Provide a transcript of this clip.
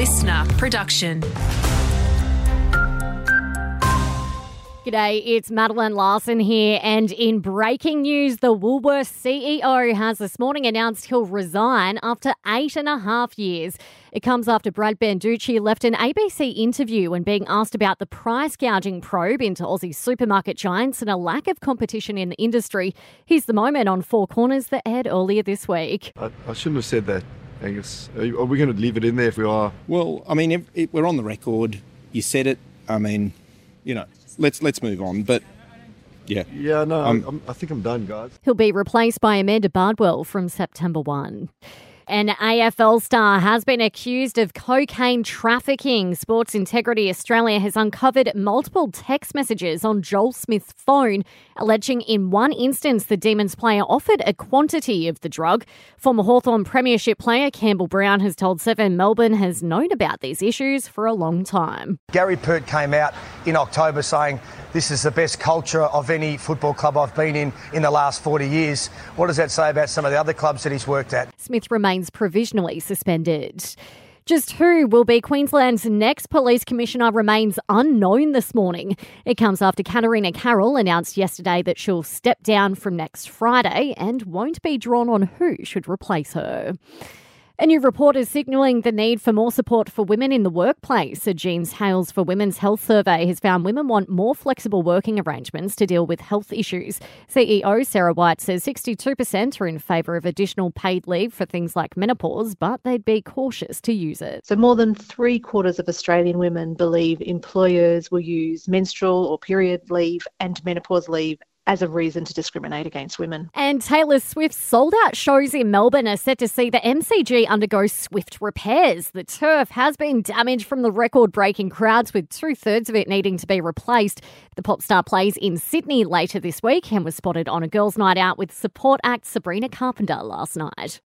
listener production. G'day, it's Madeline Larson here, and in breaking news, the Woolworths CEO has this morning announced he'll resign after eight and a half years. It comes after Brad Banducci left an ABC interview when being asked about the price gouging probe into Aussie supermarket giants and a lack of competition in the industry. Here's the moment on Four Corners that aired earlier this week. I, I shouldn't have said that, Angus. Are, are we going to leave it in there if we are? Well, I mean, if, if we're on the record. You said it. I mean, you know, let's let's move on. But yeah, Yeah, no, Um, I'm, I think I'm done, guys. He'll be replaced by Amanda Bardwell from September 1. An AFL star has been accused of cocaine trafficking. Sports Integrity Australia has uncovered multiple text messages on Joel Smith's phone, alleging in one instance the Demons player offered a quantity of the drug. Former Hawthorn Premiership player Campbell Brown has told Seven Melbourne has known about these issues for a long time. Gary Pert came out in October saying this is the best culture of any football club I've been in in the last 40 years. What does that say about some of the other clubs that he's worked at? Smith remains provisionally suspended. Just who will be Queensland's next police commissioner remains unknown this morning. It comes after Katarina Carroll announced yesterday that she'll step down from next Friday and won't be drawn on who should replace her. A new report is signalling the need for more support for women in the workplace. A Jean Hailes for Women's Health survey has found women want more flexible working arrangements to deal with health issues. CEO Sarah White says 62% are in favour of additional paid leave for things like menopause, but they'd be cautious to use it. So, more than three quarters of Australian women believe employers will use menstrual or period leave and menopause leave as a reason to discriminate against women. And Taylor Swift's sold out shows in Melbourne are set to see the MCG undergo swift repairs. The turf has been damaged from the record breaking crowds, with two thirds of it needing to be replaced. The pop star plays in Sydney later this week and was spotted on a girls' night out with support act Sabrina Carpenter last night.